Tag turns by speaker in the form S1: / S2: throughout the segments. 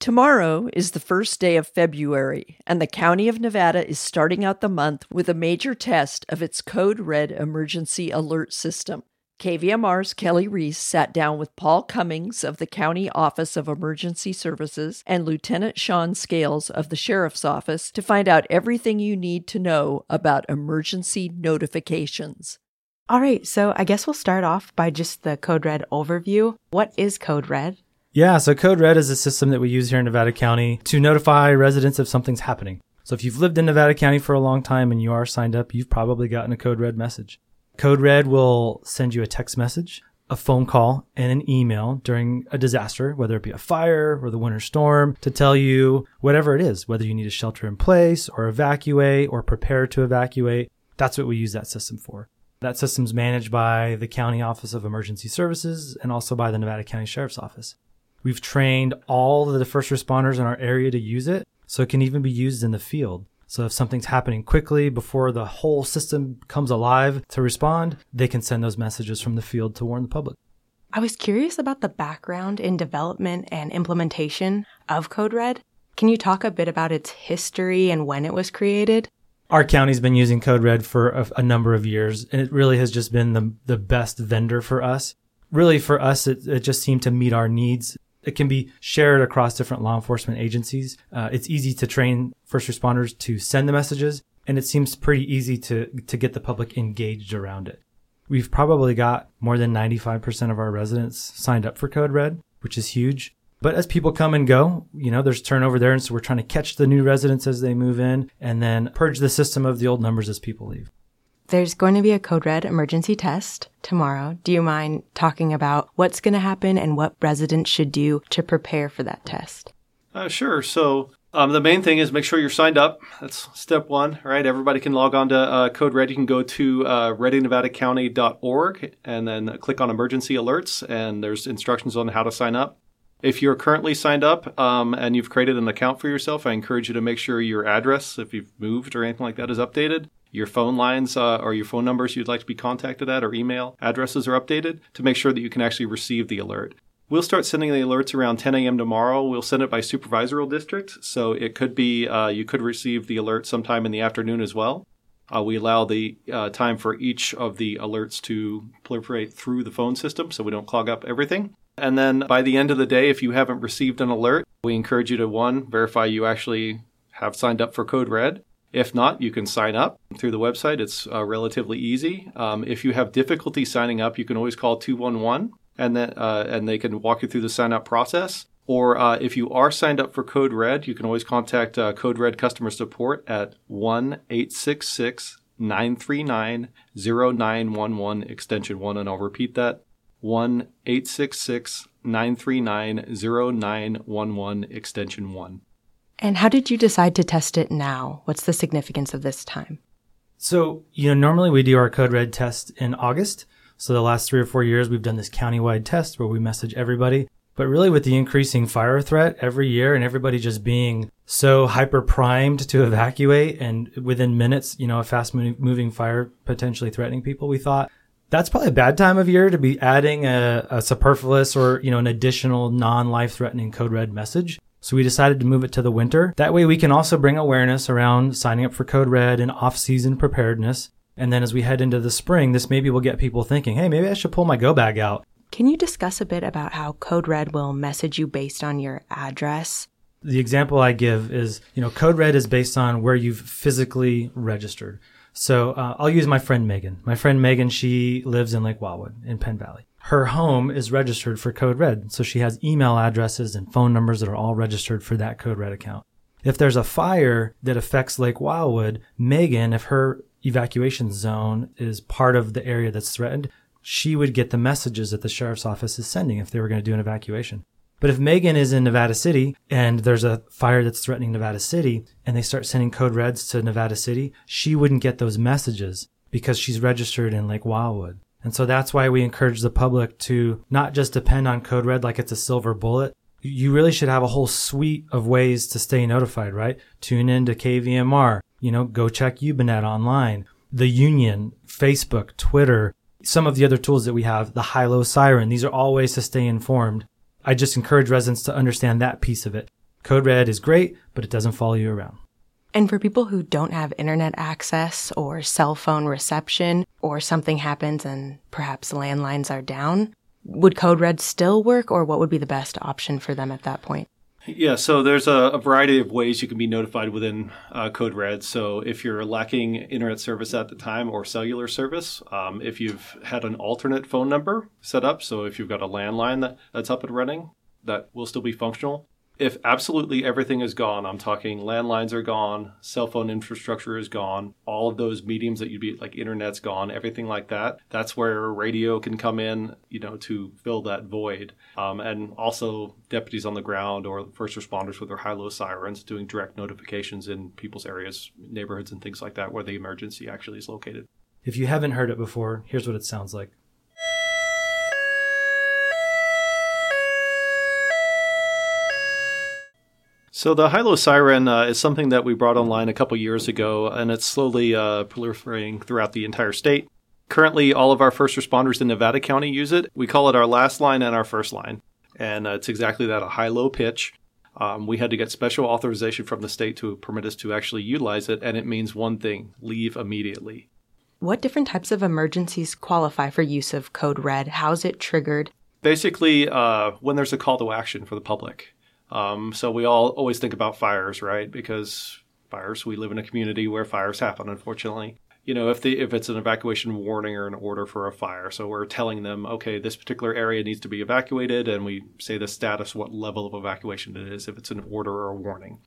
S1: Tomorrow is the first day of February, and the County of Nevada is starting out the month with a major test of its Code Red emergency alert system. KVMR's Kelly Reese sat down with Paul Cummings of the County Office of Emergency Services and Lieutenant Sean Scales of the Sheriff's Office to find out everything you need to know about emergency notifications.
S2: All right, so I guess we'll start off by just the Code Red overview. What is Code Red?
S3: Yeah, so Code Red is a system that we use here in Nevada County to notify residents if something's happening. So if you've lived in Nevada County for a long time and you are signed up, you've probably gotten a Code Red message. Code Red will send you a text message, a phone call, and an email during a disaster, whether it be a fire or the winter storm, to tell you whatever it is, whether you need to shelter in place or evacuate or prepare to evacuate. That's what we use that system for. That system's managed by the County Office of Emergency Services and also by the Nevada County Sheriff's Office. We've trained all of the first responders in our area to use it, so it can even be used in the field. So if something's happening quickly before the whole system comes alive to respond, they can send those messages from the field to warn the public.
S2: I was curious about the background in development and implementation of Code Red. Can you talk a bit about its history and when it was created?
S3: Our county's been using Code Red for a, a number of years, and it really has just been the, the best vendor for us. Really, for us, it, it just seemed to meet our needs it can be shared across different law enforcement agencies. Uh, it's easy to train first responders to send the messages, and it seems pretty easy to, to get the public engaged around it. We've probably got more than 95% of our residents signed up for Code Red, which is huge. But as people come and go, you know, there's turnover there. And so we're trying to catch the new residents as they move in and then purge the system of the old numbers as people leave.
S2: There's going to be a Code Red emergency test tomorrow. Do you mind talking about what's going to happen and what residents should do to prepare for that test?
S4: Uh, sure. So um, the main thing is make sure you're signed up. That's step one, right? Everybody can log on to uh, Code Red. You can go to uh, and then click on emergency alerts, and there's instructions on how to sign up. If you're currently signed up um, and you've created an account for yourself, I encourage you to make sure your address, if you've moved or anything like that, is updated your phone lines uh, or your phone numbers you'd like to be contacted at or email addresses are updated to make sure that you can actually receive the alert. We'll start sending the alerts around 10 a.m. tomorrow. We'll send it by supervisory district, so it could be uh, you could receive the alert sometime in the afternoon as well. Uh, we allow the uh, time for each of the alerts to proliferate through the phone system so we don't clog up everything. And then by the end of the day, if you haven't received an alert, we encourage you to one, verify you actually have signed up for Code Red. If not, you can sign up through the website. It's uh, relatively easy. Um, if you have difficulty signing up, you can always call 211 and uh, and they can walk you through the sign up process. Or uh, if you are signed up for Code Red, you can always contact uh, Code Red customer support at 1 866 939 0911 extension 1. And I'll repeat that 1 866 939 0911 extension 1.
S2: And how did you decide to test it now? What's the significance of this time?
S3: So, you know, normally we do our Code Red test in August. So the last three or four years, we've done this countywide test where we message everybody. But really, with the increasing fire threat every year and everybody just being so hyper primed to evacuate and within minutes, you know, a fast moving fire potentially threatening people, we thought that's probably a bad time of year to be adding a, a superfluous or, you know, an additional non life threatening code red message. So we decided to move it to the winter. That way we can also bring awareness around signing up for Code Red and off-season preparedness. And then as we head into the spring, this maybe will get people thinking, hey, maybe I should pull my go bag out.
S2: Can you discuss a bit about how Code Red will message you based on your address?
S3: The example I give is, you know, Code Red is based on where you've physically registered. So uh, I'll use my friend Megan. My friend Megan, she lives in Lake Wildwood in Penn Valley her home is registered for Code Red. So she has email addresses and phone numbers that are all registered for that Code Red account. If there's a fire that affects Lake Wildwood, Megan, if her evacuation zone is part of the area that's threatened, she would get the messages that the sheriff's office is sending if they were going to do an evacuation. But if Megan is in Nevada City and there's a fire that's threatening Nevada City and they start sending code reds to Nevada City, she wouldn't get those messages because she's registered in Lake Wildwood. And so that's why we encourage the public to not just depend on Code Red like it's a silver bullet. You really should have a whole suite of ways to stay notified, right? Tune in to KVMR, you know, go check YubaNet online, the Union, Facebook, Twitter, some of the other tools that we have, the high-low siren. These are all ways to stay informed. I just encourage residents to understand that piece of it. Code Red is great, but it doesn't follow you around.
S2: And for people who don't have internet access or cell phone reception, or something happens and perhaps landlines are down, would Code Red still work, or what would be the best option for them at that point?
S4: Yeah, so there's a, a variety of ways you can be notified within uh, Code Red. So if you're lacking internet service at the time or cellular service, um, if you've had an alternate phone number set up, so if you've got a landline that, that's up and running, that will still be functional if absolutely everything is gone, I'm talking landlines are gone, cell phone infrastructure is gone, all of those mediums that you'd be like internet's gone, everything like that. That's where radio can come in, you know, to fill that void. Um, and also deputies on the ground or first responders with their high-low sirens doing direct notifications in people's areas, neighborhoods, and things like that where the emergency actually is located.
S3: If you haven't heard it before, here's what it sounds like.
S4: So the high-low siren uh, is something that we brought online a couple years ago, and it's slowly uh, proliferating throughout the entire state. Currently, all of our first responders in Nevada County use it. We call it our last line and our first line, and uh, it's exactly that—a high-low pitch. Um, we had to get special authorization from the state to permit us to actually utilize it, and it means one thing: leave immediately.
S2: What different types of emergencies qualify for use of Code Red? How's it triggered?
S4: Basically, uh, when there's a call to action for the public. Um, so we all always think about fires, right? Because fires, we live in a community where fires happen, unfortunately. You know, if the if it's an evacuation warning or an order for a fire, so we're telling them, okay, this particular area needs to be evacuated, and we say the status, what level of evacuation it is, if it's an order or a warning.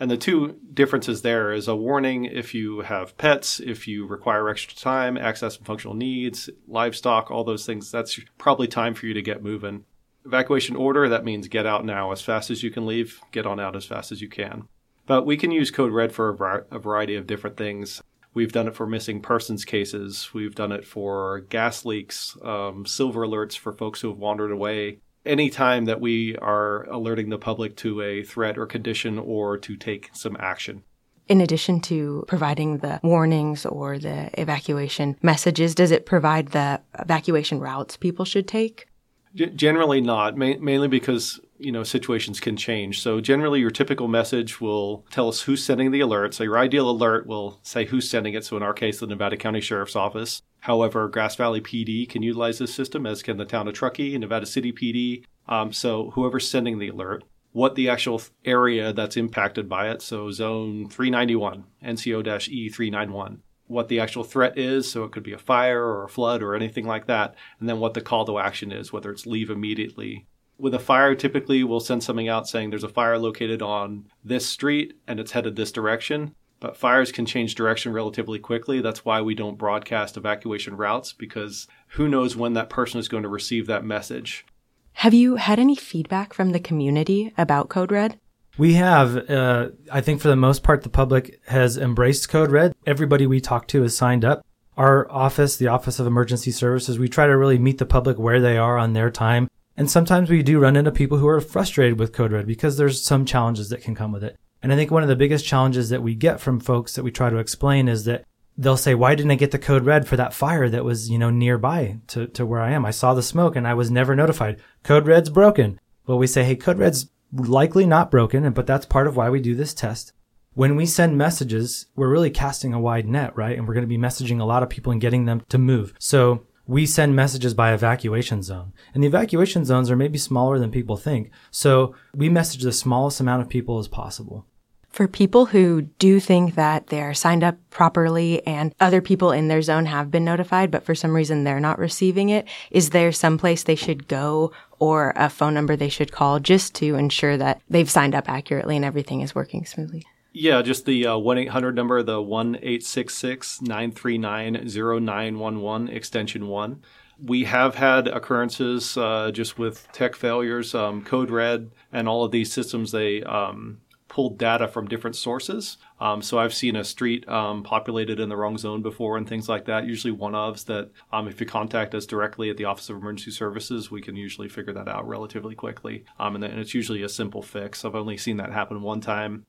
S4: And the two differences there is a warning if you have pets, if you require extra time, access and functional needs, livestock, all those things, that's probably time for you to get moving. Evacuation order, that means get out now as fast as you can leave, get on out as fast as you can. But we can use Code Red for a, variety of different things. We've done it for missing persons cases. We've done it for gas leaks, um, silver alerts for folks who have wandered away. Anytime that we are alerting the public to a threat or condition or to take some action.
S2: In addition to providing the warnings or the evacuation messages, does it provide the evacuation routes people should take?
S4: Generally not, ma- mainly because you know situations can change. So generally, your typical message will tell us who's sending the alert. So your ideal alert will say who's sending it. So in our case, the Nevada County Sheriff's Office. However, Grass Valley PD can utilize this system, as can the town of Truckee, Nevada City PD. Um, so whoever's sending the alert, what the actual area that's impacted by it. So zone 391, NCO-E 391 what the actual threat is. So it could be a fire or a flood or anything like that. And then what the call to action is, whether it's leave immediately. With a fire, typically we'll send something out saying there's a fire located on this street and it's headed this direction. But fires can change direction relatively quickly. That's why we don't broadcast evacuation routes because who knows when that person is going to receive that message.
S2: Have you had any feedback from the community about Code Red?
S3: We have, uh, I think for the most part, the public has embraced Code Red. Everybody we talk to is signed up. Our office, the Office of Emergency Services, we try to really meet the public where they are on their time. And sometimes we do run into people who are frustrated with Code Red because there's some challenges that can come with it. And I think one of the biggest challenges that we get from folks that we try to explain is that they'll say, why didn't I get the code red for that fire that was, you know, nearby to, to where I am? I saw the smoke and I was never notified. Code red's broken. Well, we say, hey, code red's likely not broken, but that's part of why we do this test. When we send messages, we're really casting a wide net, right? And we're going to be messaging a lot of people and getting them to move. So we send messages by evacuation zone. And the evacuation zones are maybe smaller than people think. So we message the smallest amount of people as possible.
S2: For people who do think that they're signed up properly and other people in their zone have been notified, but for some reason they're not receiving it, is there some place they should go or a phone number they should call just to ensure that they've signed up accurately and everything is working smoothly?
S4: Yeah, just the uh, 1 800 number, the 1 866 939 0911, extension 1. We have had occurrences uh, just with tech failures, um, Code Red, and all of these systems. They um, pulled data from different sources. Um, so I've seen a street um, populated in the wrong zone before and things like that. Usually one ofs that um, if you contact us directly at the Office of Emergency Services, we can usually figure that out relatively quickly. Um, and, and it's usually a simple fix. I've only seen that happen one time.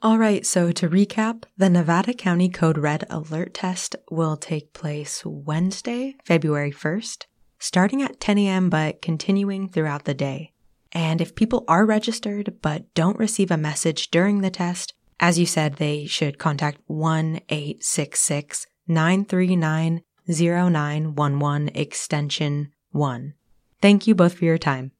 S2: All right, so to recap, the Nevada County Code Red alert test will take place Wednesday, February 1st, starting at 10 a.m., but continuing throughout the day. And if people are registered but don't receive a message during the test, as you said, they should contact 1 866 939 0911 extension 1. Thank you both for your time.